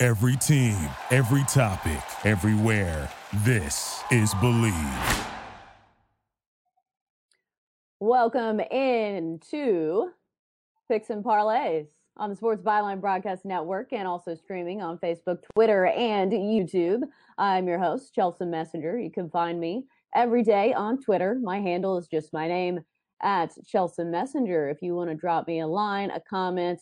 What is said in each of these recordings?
Every team, every topic, everywhere. This is Believe. Welcome into Picks and Parlays on the Sports Byline Broadcast Network and also streaming on Facebook, Twitter, and YouTube. I'm your host, Chelsea Messenger. You can find me every day on Twitter. My handle is just my name at Chelsea Messenger. If you want to drop me a line, a comment,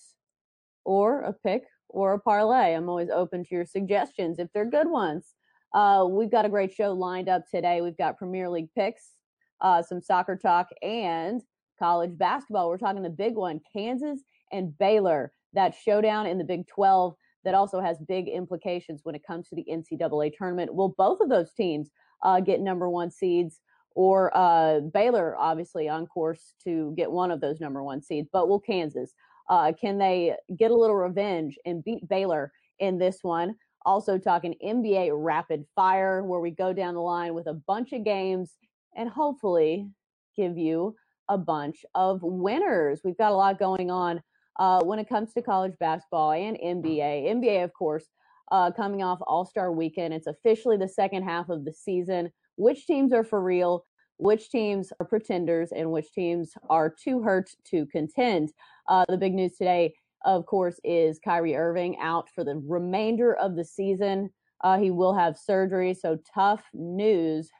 or a pick or a parlay, I'm always open to your suggestions if they're good ones. Uh, we've got a great show lined up today. We've got Premier League picks, uh, some soccer talk, and college basketball. We're talking the big one Kansas and Baylor, that showdown in the Big 12 that also has big implications when it comes to the NCAA tournament. Will both of those teams uh, get number one seeds? Or uh, Baylor, obviously, on course to get one of those number one seeds, but will Kansas? Uh, can they get a little revenge and beat Baylor in this one? Also, talking NBA rapid fire, where we go down the line with a bunch of games and hopefully give you a bunch of winners. We've got a lot going on uh, when it comes to college basketball and NBA. NBA, of course, uh, coming off All Star weekend. It's officially the second half of the season. Which teams are for real? Which teams are pretenders? And which teams are too hurt to contend? Uh, the big news today, of course, is Kyrie Irving out for the remainder of the season. Uh, he will have surgery, so tough news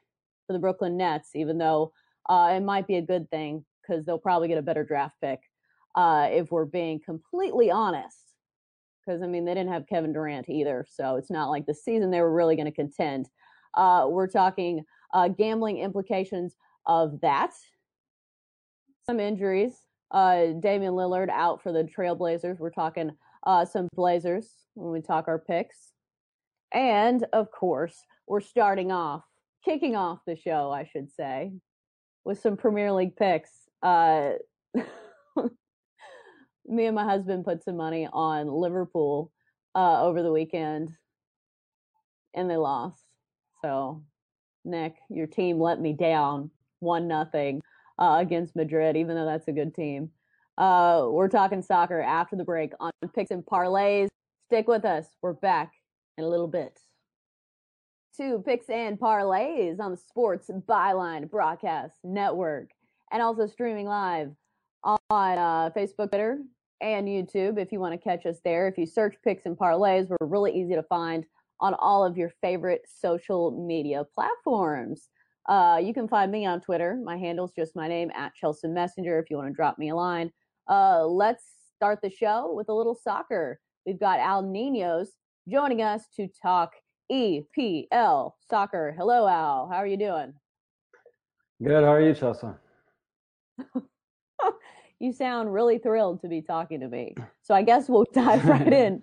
for the Brooklyn Nets, even though uh, it might be a good thing because they'll probably get a better draft pick uh, if we're being completely honest. Because, I mean, they didn't have Kevin Durant either. So it's not like the season they were really going to contend. Uh, we're talking uh, gambling implications of that. Some injuries. Uh, Damian Lillard out for the Trailblazers. We're talking uh, some Blazers when we talk our picks. And, of course, we're starting off, kicking off the show, I should say, with some Premier League picks. Uh, me and my husband put some money on Liverpool uh, over the weekend, and they lost. So, Nick, your team let me down one nothing uh, against Madrid, even though that's a good team. Uh, we're talking soccer after the break on picks and parlays. Stick with us. We're back in a little bit. To picks and parlays on the Sports Byline Broadcast Network, and also streaming live on uh, Facebook, Twitter, and YouTube if you want to catch us there. If you search picks and parlays, we're really easy to find on all of your favorite social media platforms. Uh, you can find me on Twitter. My handle's just my name at Chelsea Messenger if you want to drop me a line. Uh, let's start the show with a little soccer. We've got Al Ninos joining us to talk EPL soccer. Hello, Al. How are you doing? Good. How are you, Chelsea? you sound really thrilled to be talking to me. So I guess we'll dive right in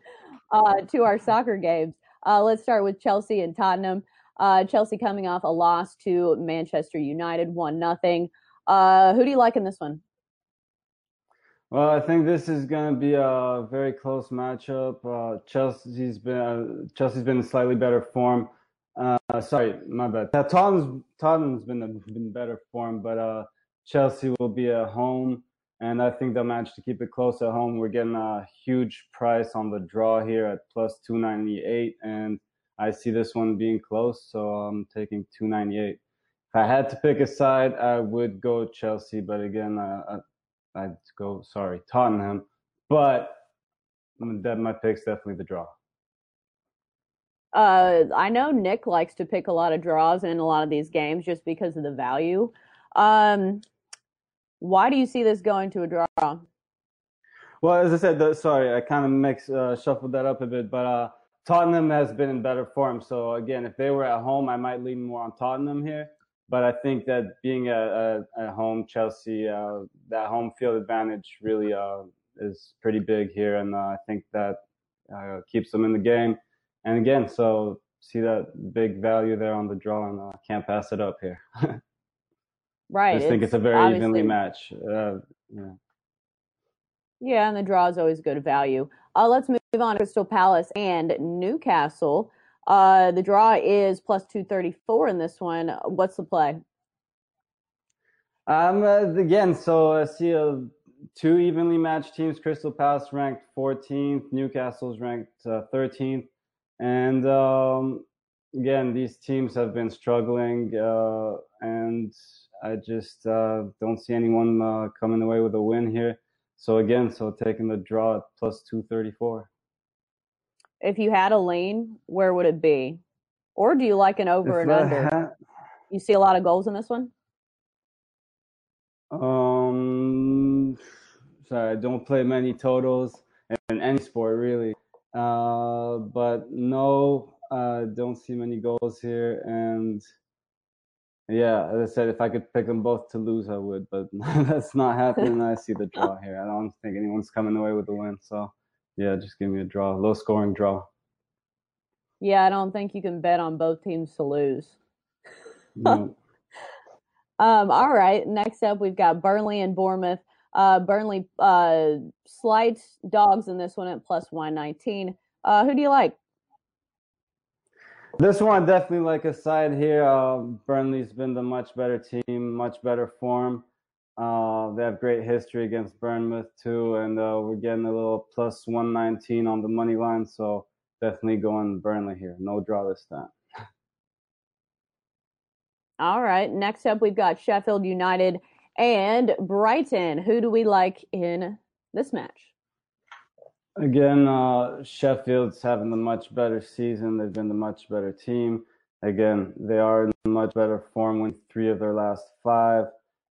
uh, to our soccer games. Uh, let's start with Chelsea and Tottenham. Uh, Chelsea coming off a loss to Manchester United, one nothing. Uh, who do you like in this one? Well, I think this is going to be a very close matchup. Uh, Chelsea's been uh, Chelsea's been in slightly better form. sorry, my bad. Tottenham's Tottenham's been been better form, but Chelsea will be at home and I think they'll manage to keep it close at home. We're getting a huge price on the draw here at plus 298, and I see this one being close, so I'm taking 298. If I had to pick a side, I would go Chelsea, but again, uh, I'd go sorry Tottenham, but my pick's definitely the draw. Uh, I know Nick likes to pick a lot of draws in a lot of these games just because of the value. Um, why do you see this going to a draw? Well, as I said, the, sorry, I kind of mixed, uh, shuffled that up a bit, but uh, Tottenham has been in better form. So again, if they were at home, I might lean more on Tottenham here. But I think that being at, home, Chelsea, uh, that home field advantage really uh, is pretty big here, and uh, I think that uh, keeps them in the game. and again, so see that big value there on the draw, and uh, can't pass it up here. right. I just think it's a very evenly match. Uh, yeah. Yeah, and the draw is always good value. Uh, let's move on to Crystal Palace and Newcastle. Uh, the draw is plus 234 in this one. What's the play? Um, uh, again, so I see a, two evenly matched teams. Crystal Palace ranked 14th, Newcastle's ranked uh, 13th. And um, again, these teams have been struggling, uh, and I just uh, don't see anyone uh, coming away with a win here. So again, so taking the draw at plus 234. If you had a lean, where would it be? Or do you like an over if and under? Had... You see a lot of goals in this one? Um, sorry, I don't play many totals in any sport really. Uh, but no, uh, don't see many goals here. And yeah, as I said, if I could pick them both to lose, I would. But that's not happening. I see the draw here. I don't think anyone's coming away with the win. So yeah, just give me a draw, low scoring draw. Yeah, I don't think you can bet on both teams to lose. No. um, all right. Next up, we've got Burnley and Bournemouth. Uh, Burnley uh, slight dogs in this one at plus 119. Uh, who do you like? This one definitely like a side here. Uh, Burnley's been the much better team, much better form. Uh, they have great history against Bournemouth too, and uh, we're getting a little plus 119 on the money line. So definitely going Burnley here. No draw this time. All right. Next up, we've got Sheffield United and Brighton. Who do we like in this match? Again, uh, Sheffield's having a much better season. They've been the much better team. Again, they are in much better form. Win three of their last five.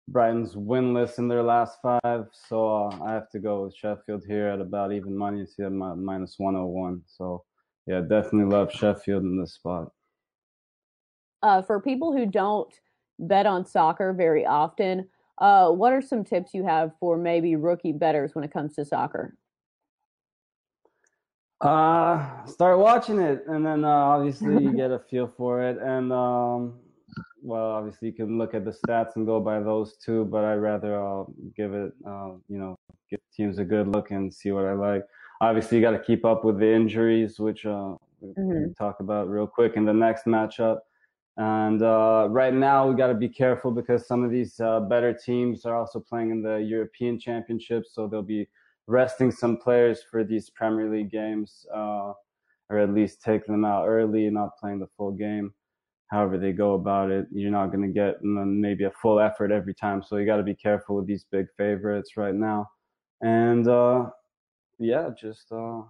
Brighton's winless in their last five, so uh, I have to go with Sheffield here at about even money. See at minus 101. So, yeah, definitely love Sheffield in this spot. Uh, for people who don't bet on soccer very often, uh, what are some tips you have for maybe rookie betters when it comes to soccer? Uh, start watching it, and then uh, obviously you get a feel for it. And um, well, obviously you can look at the stats and go by those too. but I'd rather uh, give it, uh, you know, give teams a good look and see what I like. Obviously, you got to keep up with the injuries, which uh, mm-hmm. we talk about real quick in the next matchup. And uh, right now, we got to be careful because some of these uh, better teams are also playing in the European Championships, so they'll be resting some players for these Premier League games, uh, or at least taking them out early, not playing the full game. However they go about it, you're not going to get maybe a full effort every time. So you got to be careful with these big favorites right now. And uh, yeah, just uh,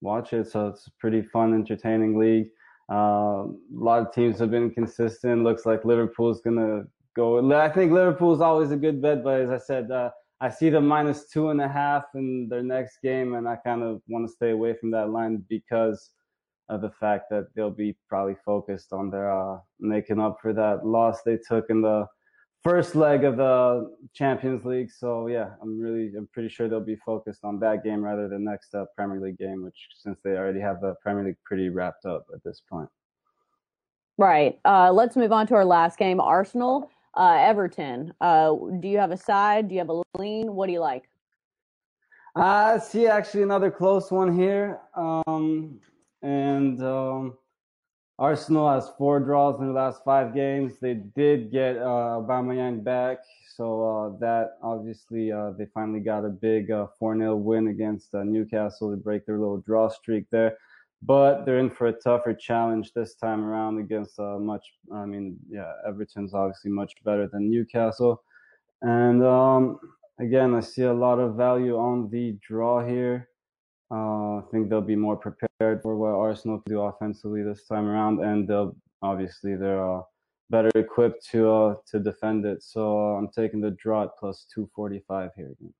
watch it. So it's a pretty fun, entertaining league uh, a lot of teams have been consistent. Looks like Liverpool's gonna go. I think Liverpool's always a good bet, but as I said, uh, I see the minus two and a half in their next game, and I kind of want to stay away from that line because of the fact that they'll be probably focused on their uh, making up for that loss they took in the first leg of the Champions League. So yeah, I'm really, I'm pretty sure they'll be focused on that game rather than next uh, Premier League game, which since they already have the Premier League pretty wrapped up at this point. Right. Uh, let's move on to our last game, Arsenal, uh, Everton. Uh, do you have a side? Do you have a lean? What do you like? I see actually another close one here. Um, and um, Arsenal has four draws in the last five games. They did get uh, Aubameyang back, so uh, that obviously uh, they finally got a big uh, 4 0 win against uh, Newcastle to break their little draw streak there. But they're in for a tougher challenge this time around against a much. I mean, yeah, Everton's obviously much better than Newcastle, and um, again, I see a lot of value on the draw here. Uh, I think they'll be more prepared for what Arsenal can do offensively this time around, and they'll obviously they're uh, better equipped to uh, to defend it. So uh, I'm taking the draw at plus 245 here again.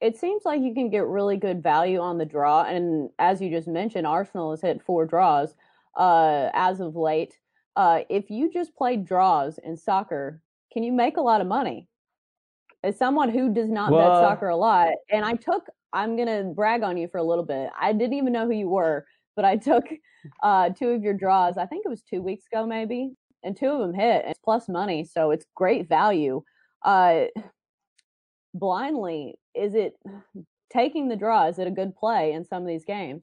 It seems like you can get really good value on the draw, and as you just mentioned, Arsenal has hit four draws uh, as of late. Uh, if you just play draws in soccer, can you make a lot of money? As someone who does not well, bet soccer a lot, and I took I'm gonna brag on you for a little bit. I didn't even know who you were, but I took uh, two of your draws. I think it was two weeks ago, maybe, and two of them hit. It's plus money, so it's great value. Uh, blindly, is it taking the draw? Is it a good play in some of these games?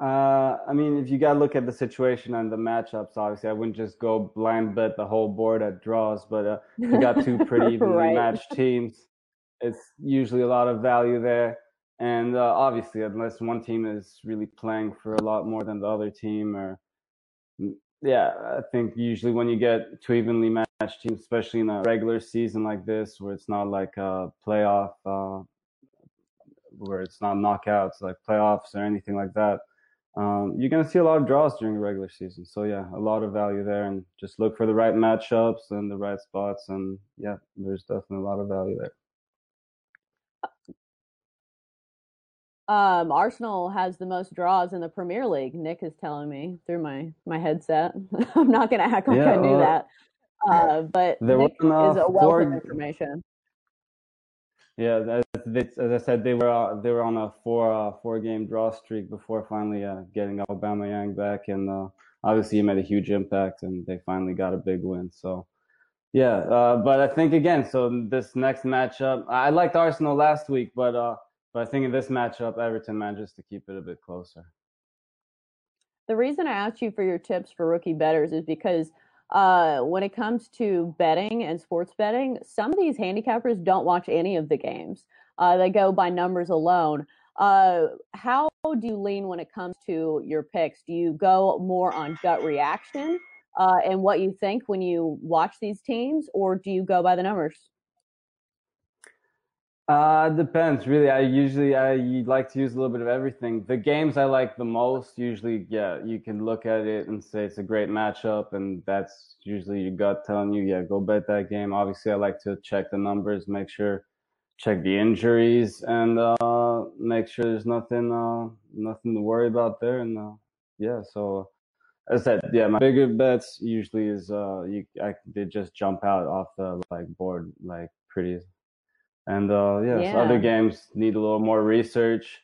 Uh, I mean, if you got to look at the situation and the matchups, obviously, I wouldn't just go blind bet the whole board at draws. But uh, you got two pretty evenly right. matched teams. It's usually a lot of value there. And uh, obviously, unless one team is really playing for a lot more than the other team, or mm, yeah, I think usually when you get two evenly matched teams, especially in a regular season like this, where it's not like a playoff, uh, where it's not knockouts like playoffs or anything like that um, you're going to see a lot of draws during the regular season. So yeah, a lot of value there, and just look for the right matchups and the right spots, and yeah, there's definitely a lot of value there. Um, Arsenal has the most draws in the Premier League. Nick is telling me through my my headset. I'm not going to act like yeah, I knew uh, that, uh, but Nick is a wealth of information. Yeah, as, as I said, they were uh, they were on a four uh, four game draw streak before finally uh, getting Aubameyang back, and uh, obviously he made a huge impact, and they finally got a big win. So, yeah, uh, but I think again, so this next matchup, I liked Arsenal last week, but uh, but I think in this matchup, Everton manages to keep it a bit closer. The reason I asked you for your tips for rookie betters is because uh, when it comes to betting and sports betting, some of these handicappers don't watch any of the games. Uh, they go by numbers alone. Uh, how do you lean when it comes to your picks? Do you go more on gut reaction uh, and what you think when you watch these teams, or do you go by the numbers? Uh, depends really. I usually I like to use a little bit of everything. The games I like the most, usually, yeah, you can look at it and say it's a great matchup, and that's usually your gut telling you, yeah, go bet that game. Obviously, I like to check the numbers, make sure, check the injuries, and uh, make sure there's nothing, uh, nothing to worry about there. And uh, yeah, so as I said, yeah, my bigger bets usually is uh, you, I they just jump out off the like board like pretty and uh, yes, yeah. other games need a little more research.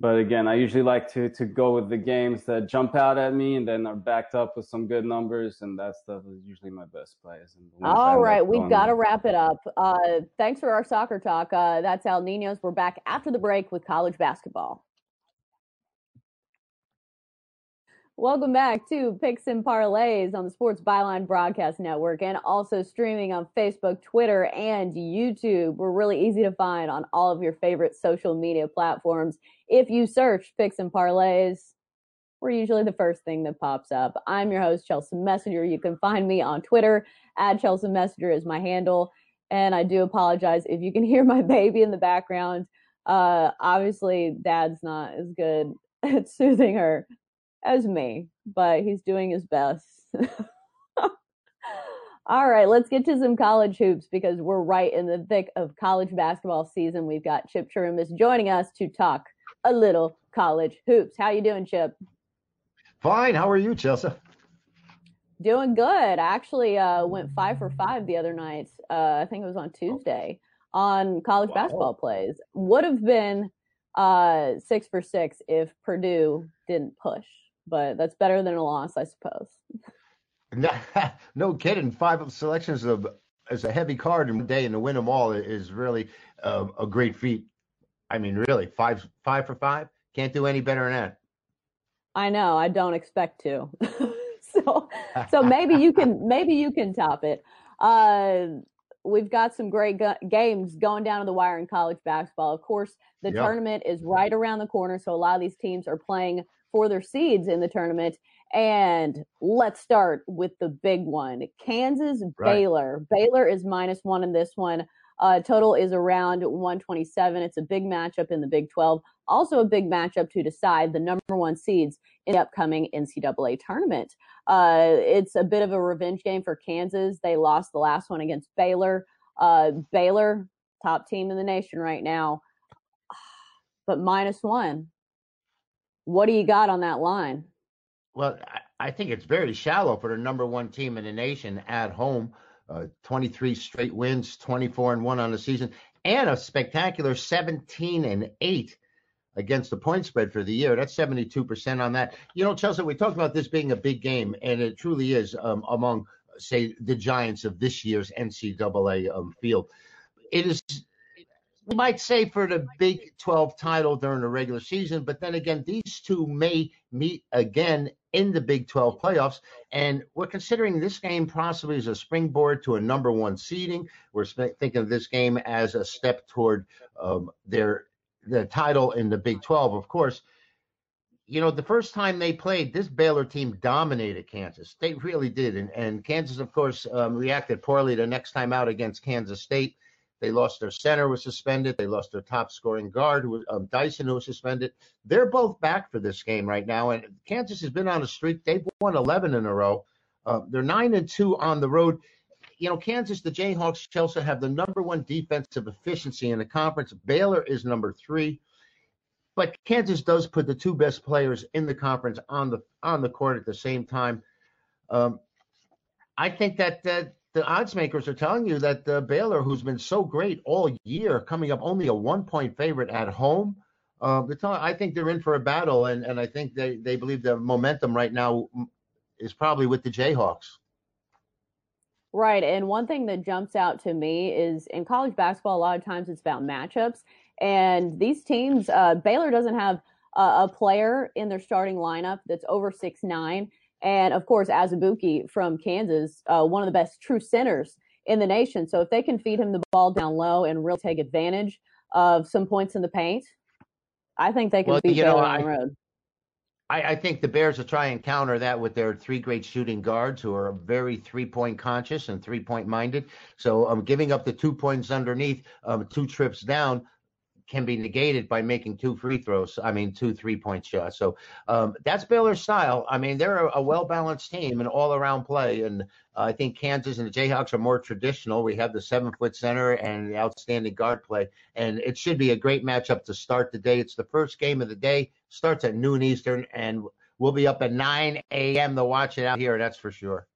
But again, I usually like to to go with the games that jump out at me and then are backed up with some good numbers, and that stuff is usually my best plays. All right, we've got to wrap it up. Uh, thanks for our soccer talk. Uh, that's Al Ninos. We're back after the break with college basketball. Welcome back to Picks and Parlays on the Sports Byline Broadcast Network and also streaming on Facebook, Twitter, and YouTube. We're really easy to find on all of your favorite social media platforms. If you search Picks and Parlays, we're usually the first thing that pops up. I'm your host, Chelsea Messenger. You can find me on Twitter at Chelsea Messenger is my handle. And I do apologize if you can hear my baby in the background. Uh, obviously, dad's not as good at soothing her as me, but he's doing his best. All right, let's get to some college hoops because we're right in the thick of college basketball season. We've got Chip Chirimbes joining us to talk a little college hoops. How you doing, Chip? Fine. How are you, Chelsea? Doing good. I actually uh, went five for five the other night. Uh, I think it was on Tuesday on college wow. basketball plays. Would have been uh, six for six if Purdue didn't push but that's better than a loss, I suppose. no kidding. Five selections of as a heavy card in a day and to win them all is really uh, a great feat. I mean, really, five five for five can't do any better than that. I know. I don't expect to. so so maybe you can maybe you can top it. Uh, we've got some great go- games going down to the wire in college basketball. Of course, the yep. tournament is right around the corner, so a lot of these teams are playing for their seeds in the tournament. And let's start with the big one Kansas right. Baylor. Baylor is minus one in this one. Uh, total is around 127. It's a big matchup in the Big 12. Also, a big matchup to decide the number one seeds in the upcoming NCAA tournament. Uh, it's a bit of a revenge game for Kansas. They lost the last one against Baylor. Uh, Baylor, top team in the nation right now, but minus one. What do you got on that line? Well, I think it's very shallow for the number one team in the nation at home. Uh, 23 straight wins, 24 and one on the season, and a spectacular 17 and eight against the point spread for the year. That's 72% on that. You know, Chelsea, we talked about this being a big game, and it truly is um, among, say, the giants of this year's NCAA um, field. It is, we might say, for the Big 12 title during the regular season, but then again, these two may meet again in the Big 12 playoffs. And we're considering this game possibly as a springboard to a number one seeding. We're thinking of this game as a step toward um, their the title in the Big 12, of course. You know, the first time they played, this Baylor team dominated Kansas. They really did. And, and Kansas, of course, um, reacted poorly the next time out against Kansas State. They lost their center, was suspended. They lost their top scoring guard, who, um, Dyson, who was suspended. They're both back for this game right now. And Kansas has been on a streak. They've won 11 in a row. Uh, they're 9 and 2 on the road you know, Kansas, the Jayhawks, Chelsea have the number one defensive efficiency in the conference. Baylor is number three, but Kansas does put the two best players in the conference on the on the court at the same time. Um, I think that uh, the odds makers are telling you that Baylor, who's been so great all year, coming up only a one point favorite at home. Uh, I think they're in for a battle, and, and I think they, they believe the momentum right now is probably with the Jayhawks. Right. And one thing that jumps out to me is in college basketball, a lot of times it's about matchups. And these teams, uh, Baylor doesn't have a player in their starting lineup that's over six nine. And of course, Azubuike from Kansas, uh, one of the best true centers in the nation. So if they can feed him the ball down low and really take advantage of some points in the paint, I think they can well, beat know, on the road. I, I, think the Bears will try and counter that with their three great shooting guards who are very three point conscious and three point minded. So um, giving up the two points underneath, um, two trips down, can be negated by making two free throws. I mean, two three point shots. So um, that's Baylor's style. I mean, they're a, well balanced team and all around play. And uh, I think Kansas and the Jayhawks are more traditional. We have the seven foot center and the outstanding guard play. And it should be a great matchup to start the day. It's the first game of the day, starts at noon Eastern, and we'll be up at 9 a.m. to watch it out here. That's for sure.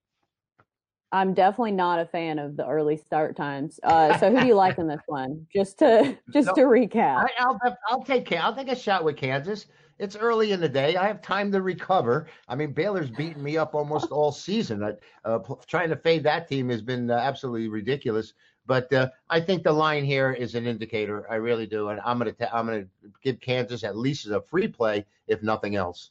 I'm definitely not a fan of the early start times. Uh, so who do you like in this one? Just to just to recap. I, will I'll take I'll take a shot with Kansas. It's early in the day. I have time to recover. I mean, Baylor's beaten me up almost all season. Uh, trying to fade that team has been uh, absolutely ridiculous. But uh, I think the line here is an indicator. I really do, and I'm gonna i I'm gonna give Kansas at least as a free play, if nothing else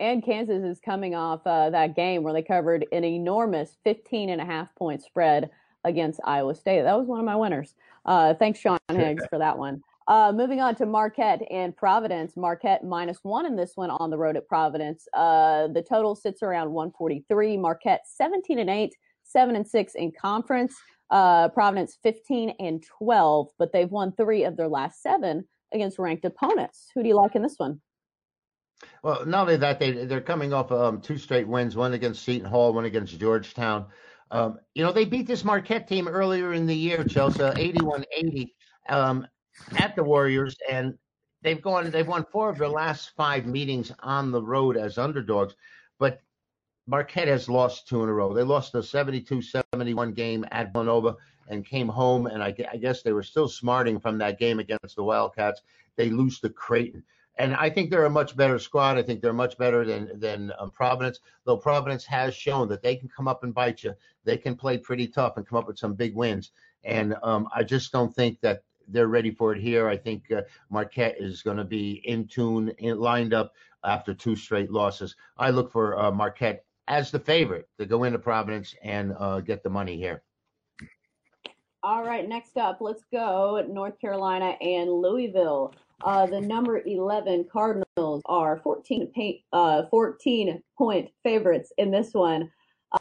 and Kansas is coming off uh, that game where they covered an enormous 15 and a half point spread against Iowa State. That was one of my winners. Uh, thanks, Sean Higgs, for that one. Uh, moving on to Marquette and Providence. Marquette minus one in this one on the road at Providence. Uh, the total sits around 143. Marquette 17 and 8, 7 and 6 in conference. Uh, Providence 15 and 12, but they've won three of their last seven against ranked opponents. Who do you like in this one? Well, not only that, they they're coming off um, two straight wins, one against Seton Hall, one against Georgetown. Um, you know, they beat this Marquette team earlier in the year, Chelsea, 81-80 um, at the Warriors, and they've gone they've won four of their last five meetings on the road as underdogs. But Marquette has lost two in a row. They lost a 72-71 game at Villanova and came home, and I, I guess they were still smarting from that game against the Wildcats. They lose to Creighton and I think they're a much better squad. I think they're much better than than um, Providence. Though Providence has shown that they can come up and bite you. They can play pretty tough and come up with some big wins. And um, I just don't think that they're ready for it here. I think uh, Marquette is going to be in tune, in, lined up after two straight losses. I look for uh, Marquette as the favorite to go into Providence and uh, get the money here. All right, next up, let's go North Carolina and Louisville. Uh, the number 11 Cardinals are 14, paint, uh, 14 point favorites in this one.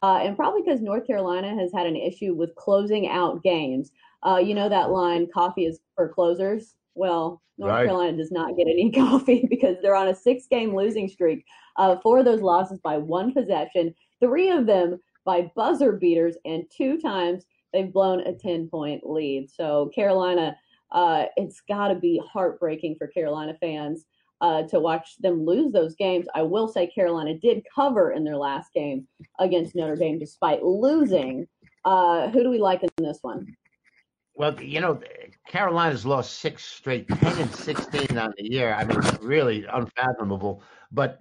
Uh, and probably because North Carolina has had an issue with closing out games. Uh, you know that line, coffee is for closers? Well, North right. Carolina does not get any coffee because they're on a six game losing streak. Uh, four of those losses by one possession, three of them by buzzer beaters, and two times they've blown a 10 point lead. So Carolina uh, it's got to be heartbreaking for Carolina fans uh, to watch them lose those games. I will say Carolina did cover in their last game against Notre Dame despite losing. Uh, who do we like in this one? Well, you know, Carolina's lost six straight, 10 and 16 on the year. I mean, really unfathomable. But,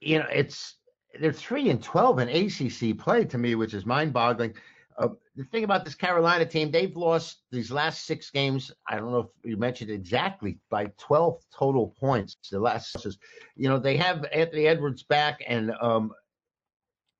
you know, it's they're 3 and 12 in ACC play to me, which is mind boggling. Uh, the thing about this Carolina team, they've lost these last six games. I don't know if you mentioned exactly by 12 total points. The last, you know, they have Anthony Edwards back, and um,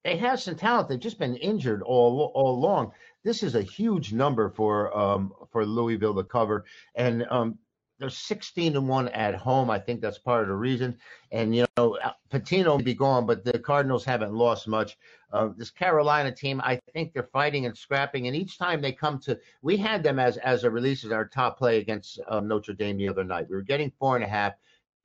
they have some talent. They've just been injured all all along this is a huge number for um, for Louisville to cover, and um, they're 16 and one at home. I think that's part of the reason. And you know, Pitino may be gone, but the Cardinals haven't lost much. Uh, this Carolina team, I think they're fighting and scrapping, and each time they come to, we had them as as a release as our top play against um, Notre Dame the other night. We were getting four and a half.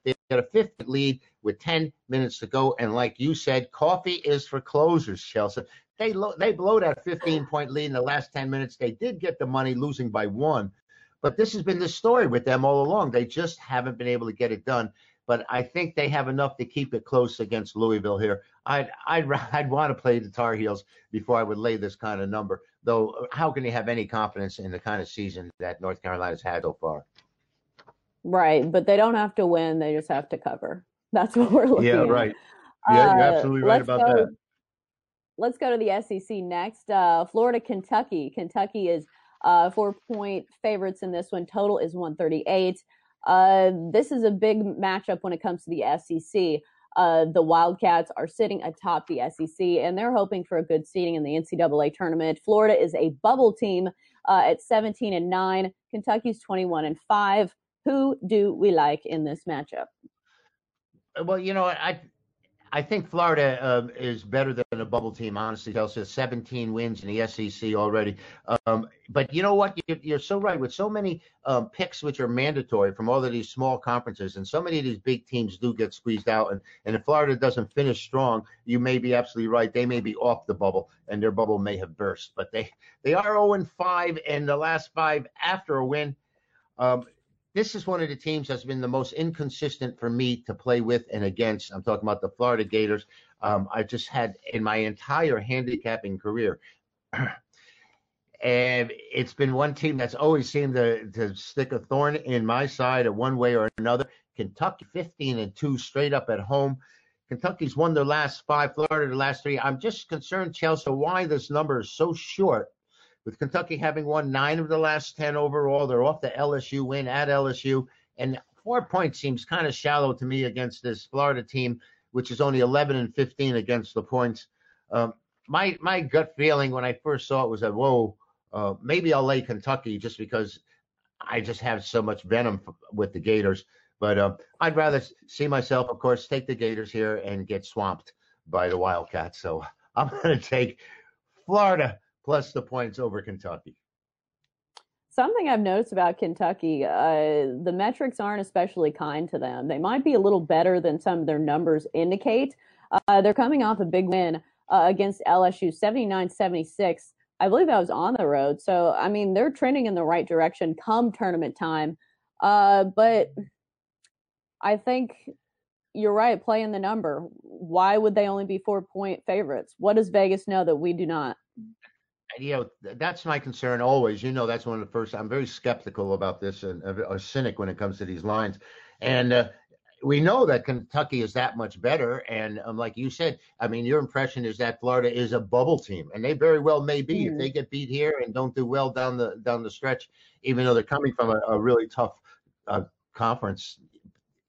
They got a fifth lead with 10 minutes to go, and like you said, coffee is for closers, Chelsea. They lo- they blow that 15 point lead in the last 10 minutes. They did get the money losing by one, but this has been the story with them all along. They just haven't been able to get it done. But I think they have enough to keep it close against Louisville here. I'd I'd I'd want to play the Tar Heels before I would lay this kind of number. Though, how can you have any confidence in the kind of season that North Carolina's had so far? Right, but they don't have to win; they just have to cover. That's what we're looking. Yeah, at. right. Yeah, you're Uh, absolutely right about go- that. let's go to the SEC next. Uh, Florida, Kentucky. Kentucky is uh, four point favorites in this one. Total is 138. Uh, this is a big matchup when it comes to the SEC. Uh, the Wildcats are sitting atop the SEC, and they're hoping for a good seeding in the NCAA tournament. Florida is a bubble team uh, at 17 and 9. Kentucky's 21 and 5. Who do we like in this matchup? Well, you know, I I think Florida um, is better than a bubble team, honestly. Chelsea, 17 wins in the SEC already. Um, but you know what? You're, you're so right. With so many um, picks which are mandatory from all of these small conferences, and so many of these big teams do get squeezed out. And, and if Florida doesn't finish strong, you may be absolutely right. They may be off the bubble, and their bubble may have burst. But they they are 0 5, and the last five after a win. Um, this is one of the teams that's been the most inconsistent for me to play with and against. I'm talking about the Florida Gators. Um, I just had in my entire handicapping career. and it's been one team that's always seemed to, to stick a thorn in my side, one way or another. Kentucky 15 and 2 straight up at home. Kentucky's won their last five, Florida the last three. I'm just concerned, Chelsea, why this number is so short with Kentucky having won nine of the last 10 overall. They're off the LSU win at LSU. And four points seems kind of shallow to me against this Florida team, which is only 11 and 15 against the points. Um, my my gut feeling when I first saw it was that, whoa, uh, maybe I'll lay Kentucky just because I just have so much venom with the Gators. But uh, I'd rather see myself, of course, take the Gators here and get swamped by the Wildcats. So I'm going to take Florida plus the points over Kentucky. Something I've noticed about Kentucky, uh, the metrics aren't especially kind to them. They might be a little better than some of their numbers indicate. Uh, they're coming off a big win uh, against LSU, 79 76. I believe that was on the road. So, I mean, they're trending in the right direction come tournament time. Uh, but I think you're right, playing the number. Why would they only be four point favorites? What does Vegas know that we do not? You know that's my concern always. You know that's one of the first i'm very skeptical about this and a, a cynic when it comes to these lines. And uh, we know that kentucky is that much better. And um, like you said i mean your impression is that florida is a bubble team. And they very well may be. Mhm. if they get beat here and don't do well down the down the stretch even though they're coming from a, a really tough uh, conference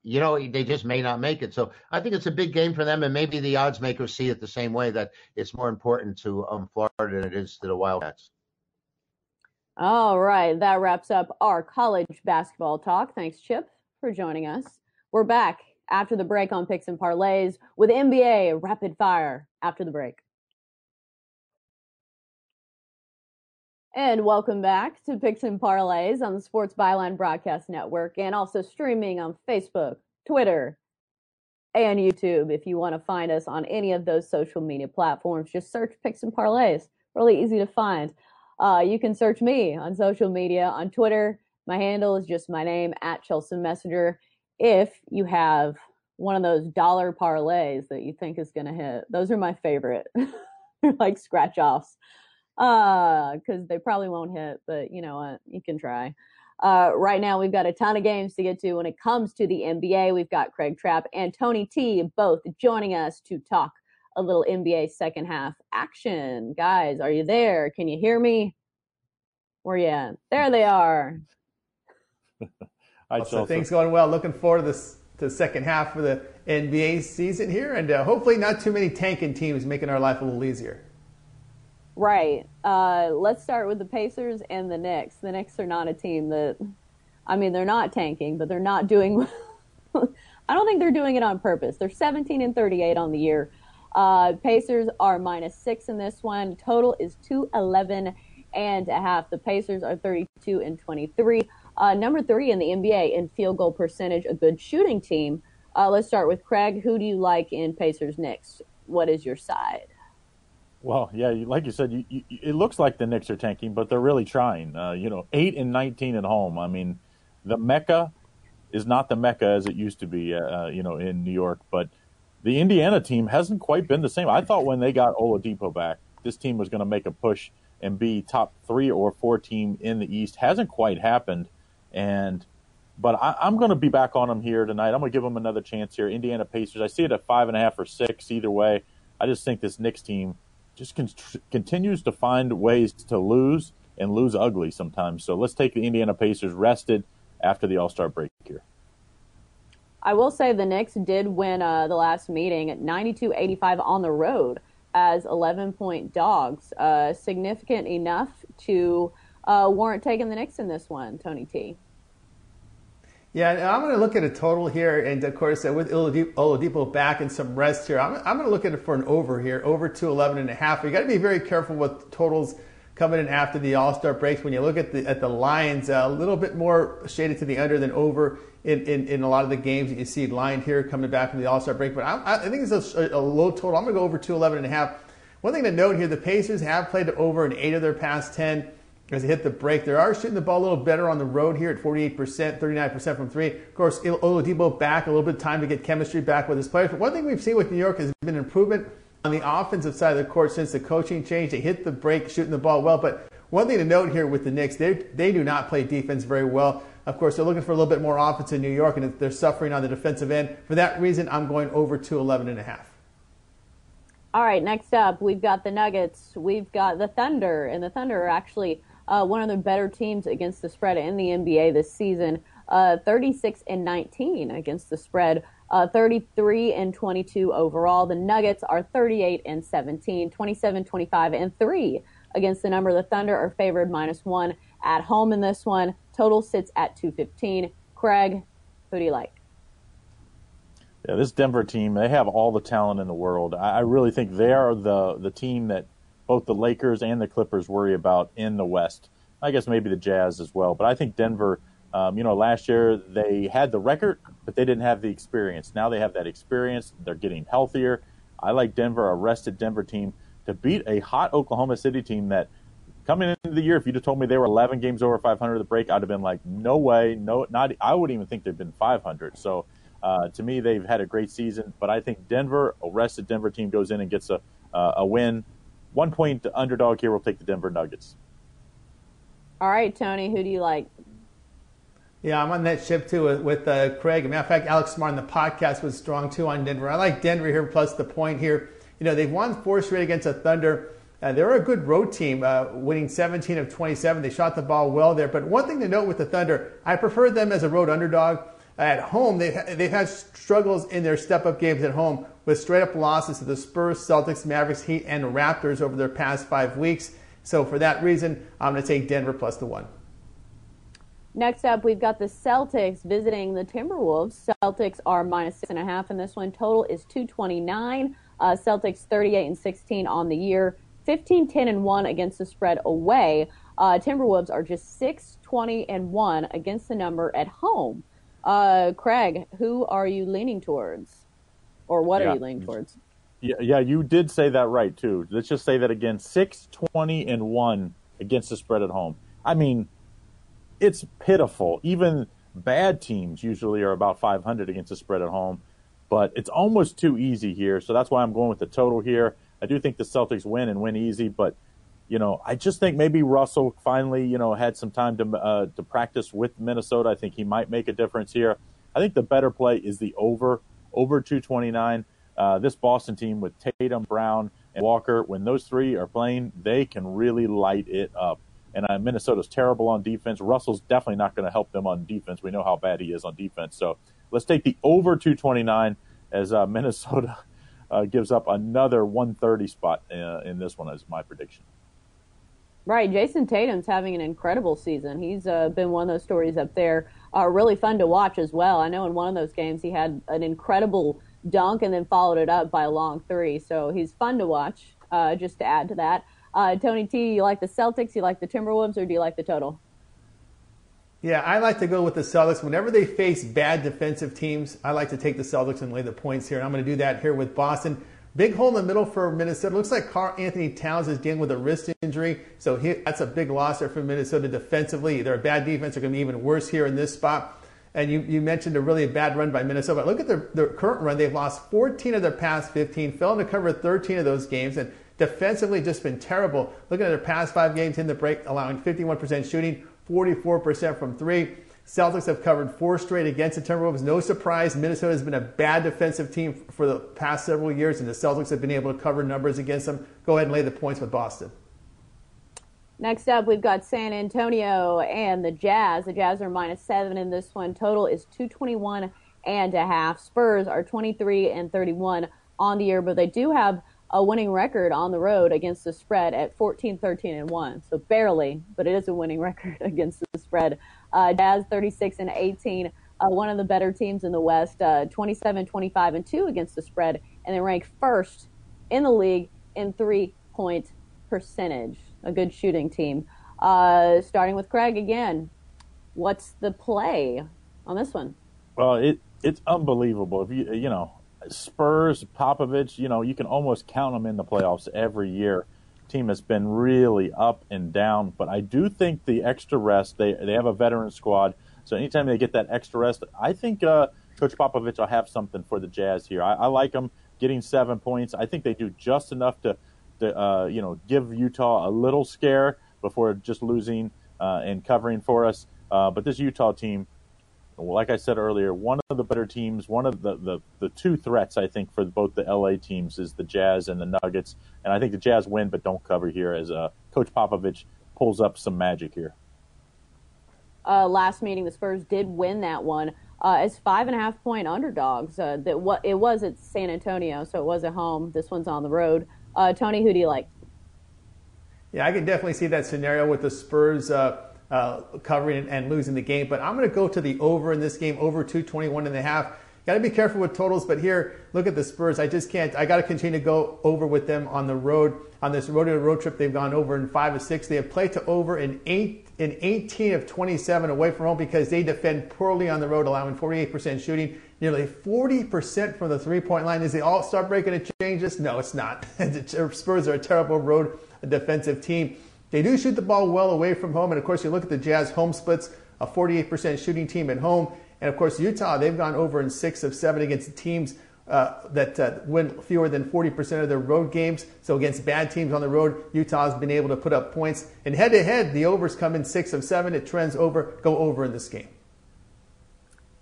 you know they just may not make it so i think it's a big game for them and maybe the odds makers see it the same way that it's more important to um, florida than it is to the wildcats All right, that wraps up our college basketball talk. Thanks, Chip, for joining us. We're back after the break on Picks and Parlays with NBA Rapid Fire after the break. And welcome back to Picks and Parlays on the Sports Byline Broadcast Network and also streaming on Facebook, Twitter, and YouTube. If you want to find us on any of those social media platforms, just search Picks and Parlays. Really easy to find. Uh, you can search me on social media on Twitter. My handle is just my name at Chelsea Messenger. If you have one of those dollar parlays that you think is going to hit, those are my favorite. Like scratch offs. Uh, because they probably won't hit, but you know what? You can try. Uh, right now, we've got a ton of games to get to when it comes to the NBA. We've got Craig Trapp and Tony T both joining us to talk a little NBA second half action. Guys, are you there? Can you hear me? Where you at? There they are. Hi, so things going well. Looking forward to this to the second half of the NBA season here, and uh, hopefully not too many tanking teams making our life a little easier. Right. Uh, let's start with the Pacers and the Knicks. The Knicks are not a team that, I mean, they're not tanking, but they're not doing. I don't think they're doing it on purpose. They're 17 and 38 on the year. Uh, Pacers are minus six in this one. Total is 211 and a half. The Pacers are 32 and 23. Uh, number three in the NBA in field goal percentage, a good shooting team. Uh, let's start with Craig. Who do you like in Pacers Knicks? What is your side? Well, yeah, like you said, you, you, it looks like the Knicks are tanking, but they're really trying. Uh, you know, eight and nineteen at home. I mean, the Mecca is not the Mecca as it used to be. Uh, you know, in New York, but the Indiana team hasn't quite been the same. I thought when they got Oladipo back, this team was going to make a push and be top three or four team in the East. Hasn't quite happened. And but I, am going to be back on them here tonight. I'm going to give them another chance here. Indiana Pacers. I see it at five and a half or six either way. I just think this Knicks team just con- continues to find ways to lose and lose ugly sometimes. So let's take the Indiana Pacers rested after the All Star break here. I will say the Knicks did win uh, the last meeting at 92-85 on the road as 11 point dogs. Uh, significant enough to uh, warrant taking the Knicks in this one, Tony T. Yeah, I'm going to look at a total here, and of course, uh, with Oladipo back and some rest here, I'm, I'm going to look at it for an over here, over to 11 and a half. You got to be very careful with totals coming in after the All Star breaks. When you look at the at the lines, uh, a little bit more shaded to the under than over in, in, in a lot of the games that you see lined here coming back from the All Star break. But I, I think it's a, a, low total. I'm going to go over to 11 and a half. One thing to note here: the Pacers have played over in eight of their past 10 as they hit the break. They are shooting the ball a little better on the road here at 48%, 39% from three. Of course, Oladipo back, a little bit of time to get chemistry back with his players. But one thing we've seen with New York has been improvement on the offensive side of the court since the coaching change. They hit the break, shooting the ball well. But one thing to note here with the Knicks, they, they do not play defense very well. Of course, they're looking for a little bit more offense in New York, and they're suffering on the defensive end. For that reason, I'm going over to 11 and a half. All right, next up, we've got the Nuggets, we've got the Thunder, and the Thunder are actually uh, one of the better teams against the spread in the NBA this season. Uh, 36 and 19 against the spread, uh, 33 and 22 overall. The Nuggets are 38 and 17, 27, 25 and 3 against the number. The Thunder are favored minus one at home in this one. Total sits at 215. Craig, who do you like? Yeah, this Denver team, they have all the talent in the world. I, I really think they are the the team that both the Lakers and the Clippers worry about in the West. I guess maybe the Jazz as well. But I think Denver, um, you know, last year they had the record, but they didn't have the experience. Now they have that experience. They're getting healthier. I like Denver, a rested Denver team, to beat a hot Oklahoma City team that coming into the year, if you just told me they were 11 games over 500 at the break, I'd have been like, no way, no, not. I wouldn't even think they've been 500. So uh, to me, they've had a great season. But I think Denver, a rested Denver team, goes in and gets a uh, a win one point underdog here will take the Denver Nuggets. All right, Tony, who do you like? Yeah, I'm on that ship too with, with uh, Craig. As a matter of fact, Alex Smart in the podcast was strong too on Denver. I like Denver here plus the point here. You know, they've won four straight against the Thunder. Uh, they're a good road team, uh, winning 17 of 27. They shot the ball well there. But one thing to note with the Thunder, I prefer them as a road underdog. At home, they've, they've had struggles in their step up games at home with straight up losses to the Spurs, Celtics, Mavericks, Heat, and Raptors over their past five weeks. So for that reason, I'm going to take Denver plus the one. Next up, we've got the Celtics visiting the Timberwolves. Celtics are minus six and a half in this one. Total is 229. Uh, Celtics 38 and 16 on the year, 15, 10 and 1 against the spread away. Uh, Timberwolves are just 6, 20 and 1 against the number at home. Uh, Craig, who are you leaning towards? Or what yeah. are you leaning towards? Yeah, yeah, you did say that right too. Let's just say that again: six, twenty, and one against the spread at home. I mean, it's pitiful. Even bad teams usually are about 500 against the spread at home, but it's almost too easy here. So that's why I'm going with the total here. I do think the Celtics win and win easy, but you know, I just think maybe Russell finally, you know, had some time to uh, to practice with Minnesota. I think he might make a difference here. I think the better play is the over over 229. Uh, this Boston team with Tatum, Brown, and Walker, when those three are playing, they can really light it up. And uh, Minnesota's terrible on defense. Russell's definitely not going to help them on defense. We know how bad he is on defense. So let's take the over 229 as uh, Minnesota uh, gives up another 130 spot uh, in this one as my prediction. Right, Jayson Tatum's having an incredible season. He's uh, been one of those stories up there. Uh, really fun to watch as well. I know in one of those games he had an incredible dunk and then followed it up by a long three. So he's fun to watch. Uh, just to add to that, uh, Tony T, you like the Celtics? You like the Timberwolves, or do you like the total? Yeah, I like to go with the Celtics. Whenever they face bad defensive teams, I like to take the Celtics and lay the points here. And I'm going to do that here with Boston. Big hole in the middle for Minnesota. Looks like Karl-Anthony Towns is dealing with a wrist injury, so he, that's a big loss there for Minnesota defensively. They're a bad defense. They're going to be even worse here in this spot. And you, you mentioned a really bad run by Minnesota. Look at their, their current run. They've lost 14 of their past 15, fell into cover 13 of those games, and defensively just been terrible. Looking at their past five games in the break, allowing 51% shooting, 44% from three. Celtics have covered four straight against the Timberwolves. No surprise, Minnesota has been a bad defensive team for the past several years, and the Celtics have been able to cover numbers against them. Go ahead and lay the points with Boston. Next up, we've got San Antonio and the Jazz. The Jazz are minus seven in this one. Total is 221 and a half. Spurs are 23 and 31 on the year, but they do have a winning record on the road against the spread at 14, 13, and 1. So barely, but it is a winning record against the spread. Uh, Jazz 36 and 18, uh, one of the better teams in the West, uh, 27, 25, and 2 against the spread, and they rank first in the league in three point percentage. A good shooting team. Uh, starting with Craig again, what's the play on this one? Well, it it's unbelievable. If you you know Spurs, Popovich, you know you can almost count them in the playoffs every year team has been really up and down. But I do think the extra rest, they, they have a veteran squad. So anytime they get that extra rest, I think uh, Coach Popovich will have something for the Jazz here. I, I like them getting seven points. I think they do just enough to, to uh, you know, give Utah a little scare before just losing uh, and covering for us. Uh, but this Utah team, like I said earlier, one of the better teams, one of the, the, the two threats, I think, for both the LA teams is the Jazz and the Nuggets. And I think the Jazz win, but don't cover here as uh, Coach Popovich pulls up some magic here. Uh, last meeting, the Spurs did win that one uh, as five and a half point underdogs. Uh, that what it was at San Antonio, so it was at home. This one's on the road. Uh, Tony, who do you like? Yeah, I can definitely see that scenario with the Spurs uh, uh, covering and losing the game. But I'm going to go to the over in this game, over 221 and a half. Got to be careful with totals, but here, look at the Spurs. I just can't. I got to continue to go over with them on the road. On this road to road trip, they've gone over in five of six. They have played to over in eight in 18 of 27 away from home because they defend poorly on the road, allowing 48% shooting, nearly 40% from the three point line. Is they all start breaking it changes? No, it's not. the Spurs are a terrible road defensive team. They do shoot the ball well away from home. And of course, you look at the Jazz home splits, a 48% shooting team at home. And of course, Utah, they've gone over in six of seven against teams uh, that uh, win fewer than 40% of their road games. So against bad teams on the road, Utah has been able to put up points. And head to head, the overs come in six of seven. It trends over, go over in this game.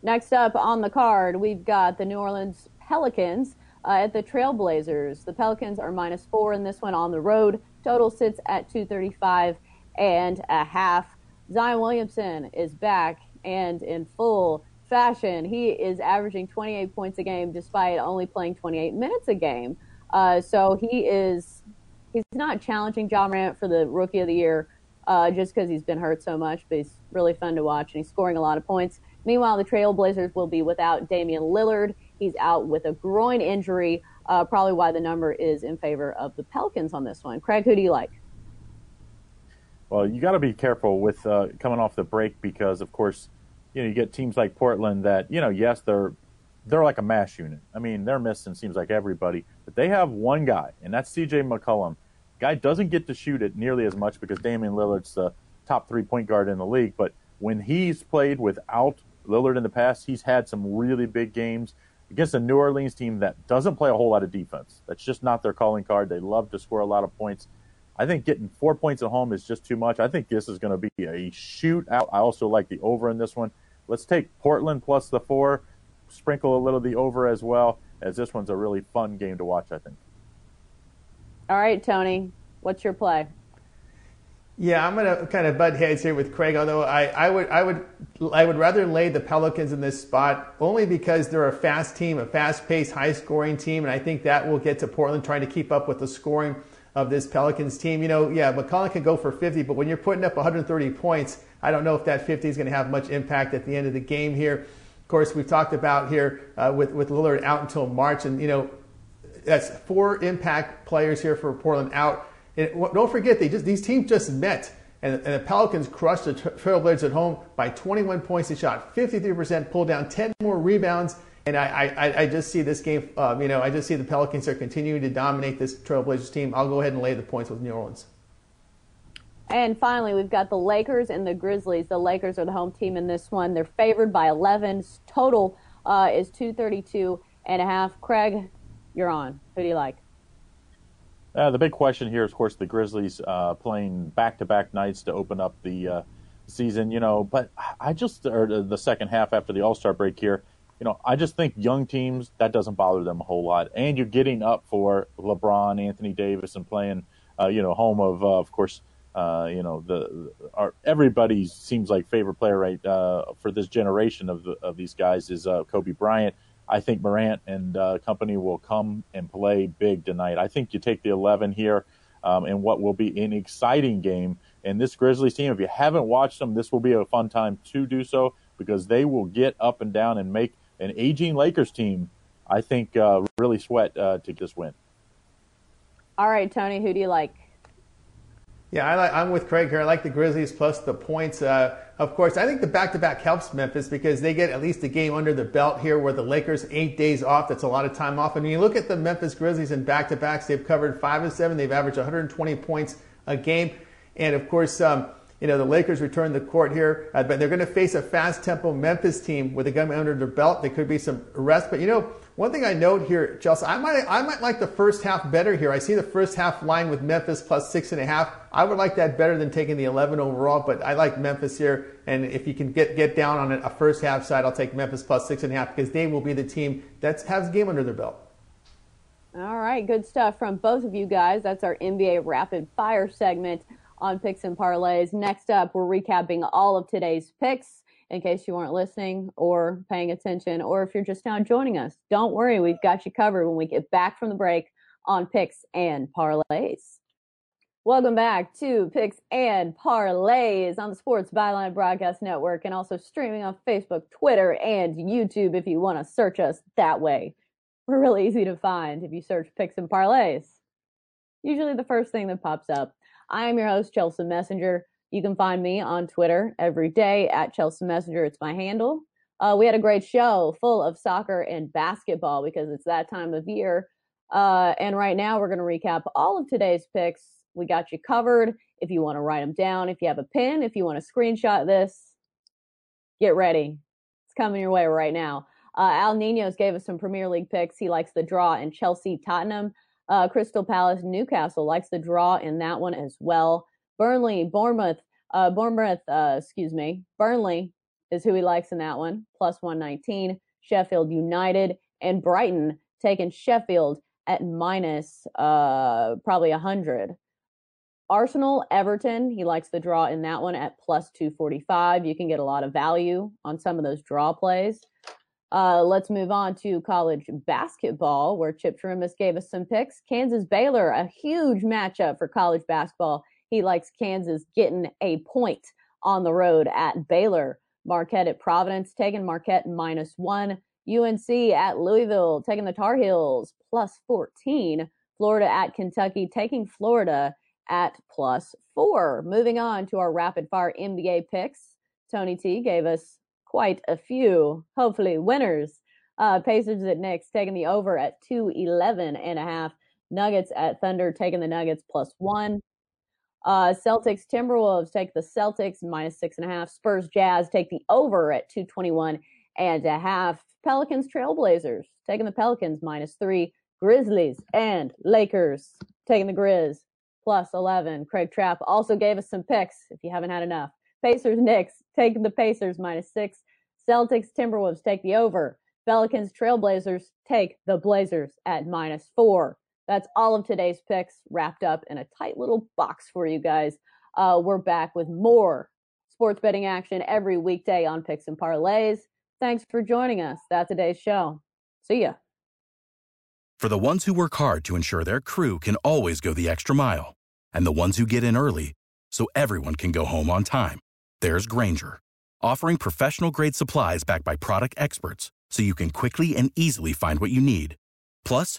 Next up on the card, we've got the New Orleans Pelicans uh, at the Trailblazers. The Pelicans are minus four in this one on the road. Total sits at 235 and a half. Zion Williamson is back and in full fashion. He is averaging 28 points a game despite only playing 28 minutes a game. Uh, so he is he's not challenging Ja Morant for the Rookie of the Year uh, just because he's been hurt so much, but he's really fun to watch and he's scoring a lot of points. Meanwhile, the Trailblazers will be without Damian Lillard. He's out with a groin injury uh, probably why the number is in favor of the Pelicans on this one. Craig, who do you like? Well, you got to be careful with uh, coming off the break because, of course, you know you get teams like Portland that you know yes they're they're like a mash unit. I mean they're missing seems like everybody, but they have one guy and that's C.J. McCollum. Guy doesn't get to shoot it nearly as much because Damian Lillard's the top three point guard in the league, but when he's played without Lillard in the past, he's had some really big games against a New Orleans team that doesn't play a whole lot of defense. That's just not their calling card. They love to score a lot of points. I think getting four points at home is just too much. I think this is going to be a shootout. I also like the over in this one. Let's take Portland plus the four, sprinkle a little of the over as well, as this one's a really fun game to watch, I think. All right, Tony, what's your play? Yeah, I'm gonna kind of butt heads here with Craig. Although I, I would I would I would rather lay the Pelicans in this spot only because they're a fast team, a fast-paced, high-scoring team, and I think that will get to Portland trying to keep up with the scoring of this Pelicans team. You know, yeah, McCollum can go for 50, but when you're putting up 130 points, I don't know if that 50 is going to have much impact at the end of the game here. Of course, we've talked about here uh, with with Lillard out until March, and you know, that's four impact players here for Portland out. And don't forget, they just these teams just met, and, and the Pelicans crushed the Trailblazers at home by 21 points. They shot 53%, pulled down 10 more rebounds, and I, I, I just see this game. Um, you know, I just see the Pelicans are continuing to dominate this Trailblazers team. I'll go ahead and lay the points with New Orleans. And finally, we've got the Lakers and the Grizzlies. The Lakers are the home team in this one. They're favored by 11. Total uh, is 232 and a half. Craig, you're on. Who do you like? Uh, the big question here, of course, the Grizzlies uh, playing back-to-back nights to open up the uh, season. You know, but I just or the second half after the All Star break here. You know, I just think young teams that doesn't bother them a whole lot, and you're getting up for LeBron, Anthony Davis, and playing, uh, you know, home of, uh, of course, uh, you know, the our, everybody seems like favorite player right for this generation of the, of these guys is Kobe Bryant. I think Morant and uh, company will come and play big tonight. I think you take the 11 here um, in what will be an exciting game. And this Grizzlies team, if you haven't watched them, this will be a fun time to do so because they will get up and down and make an aging Lakers team, I think, uh, really sweat uh, to just win. All right, Tony, who do you like? Yeah, I I'm with Craig here. I like the Grizzlies plus the points. Uh, of course, I think the back-to-back helps Memphis because they get at least a game under the belt here where the Lakers eight days off. That's a lot of time off. And when you look at the Memphis Grizzlies in back-to-backs, they've covered five and seven. They've averaged 120 points a game. And of course, um, you know, the Lakers return the court here, uh, but they're going to face a fast tempo Memphis team with a gun under their belt. There could be some rest, but you know, one thing I note here, Chelsea, I might, I might like the first half better here. I see the first half line with Memphis plus six and a half. I would like that better than taking the 11 overall, but I like Memphis here. And if you can get, get down on a first half side, I'll take Memphis plus six and a half because they will be the team that has game under their belt. All right, good stuff from both of you guys. That's our NBA rapid fire segment on picks and parlays. Next up, we're recapping all of today's picks in case you weren't listening or paying attention, or if you're just now joining us. Don't worry, we've got you covered when we get back from the break on picks and parlays. Welcome back to Picks and Parlays on the Sports Byline Broadcast Network and also streaming on Facebook, Twitter, and YouTube if you want to search us that way. We're really easy to find if you search Picks and Parlays. Usually the first thing that pops up. I am your host, Chelsea Messenger. You can find me on Twitter every day at Chelsea Messenger. It's my handle. Uh, we had a great show full of soccer and basketball because it's that time of year. Uh, and right now, we're going to recap all of today's picks. We got you covered. If you want to write them down, if you have a pen, if you want to screenshot this, get ready. It's coming your way right now. Uh, Al Ninos gave us some Premier League picks. He likes the draw in Chelsea Tottenham. Uh, Crystal Palace, Newcastle likes the draw in that one as well. Burnley, Bournemouth, uh, Bournemouth, uh, excuse me, Burnley is who he likes in that one, plus 119. Sheffield United and Brighton taking Sheffield at minus uh, probably 100. Arsenal, Everton, he likes the draw in that one at plus 245. You can get a lot of value on some of those draw plays. Uh, let's move on to college basketball, where Chip Chirimbes gave us some picks. Kansas Baylor, a huge matchup for college basketball. He likes Kansas getting a point on the road at Baylor. Marquette at Providence, taking Marquette minus one. UNC at Louisville, taking the Tar Heels plus 14. Florida at Kentucky, taking Florida at plus four. Moving on to our rapid fire NBA picks. Tony T gave us quite a few, hopefully, winners. Uh, Pacers at Knicks taking the over at 211 and a half. Nuggets at Thunder taking the Nuggets plus one. Uh, Celtics Timberwolves take the Celtics minus six and a half. Spurs Jazz take the over at 221 and a half. Pelicans Trailblazers taking the Pelicans minus three. Grizzlies and Lakers taking the Grizz plus 11. Craig Trapp also gave us some picks if you haven't had enough. Pacers Knicks take the Pacers minus six. Celtics Timberwolves take the over. Pelicans Trailblazers take the Blazers at minus four. That's all of today's picks wrapped up in a tight little box for you guys. Uh, we're back with more sports betting action every weekday on Picks and Parlays. Thanks for joining us. That's today's show. See ya. For the ones who work hard to ensure their crew can always go the extra mile, and the ones who get in early so everyone can go home on time, there's Grainger, offering professional grade supplies backed by product experts so you can quickly and easily find what you need. Plus,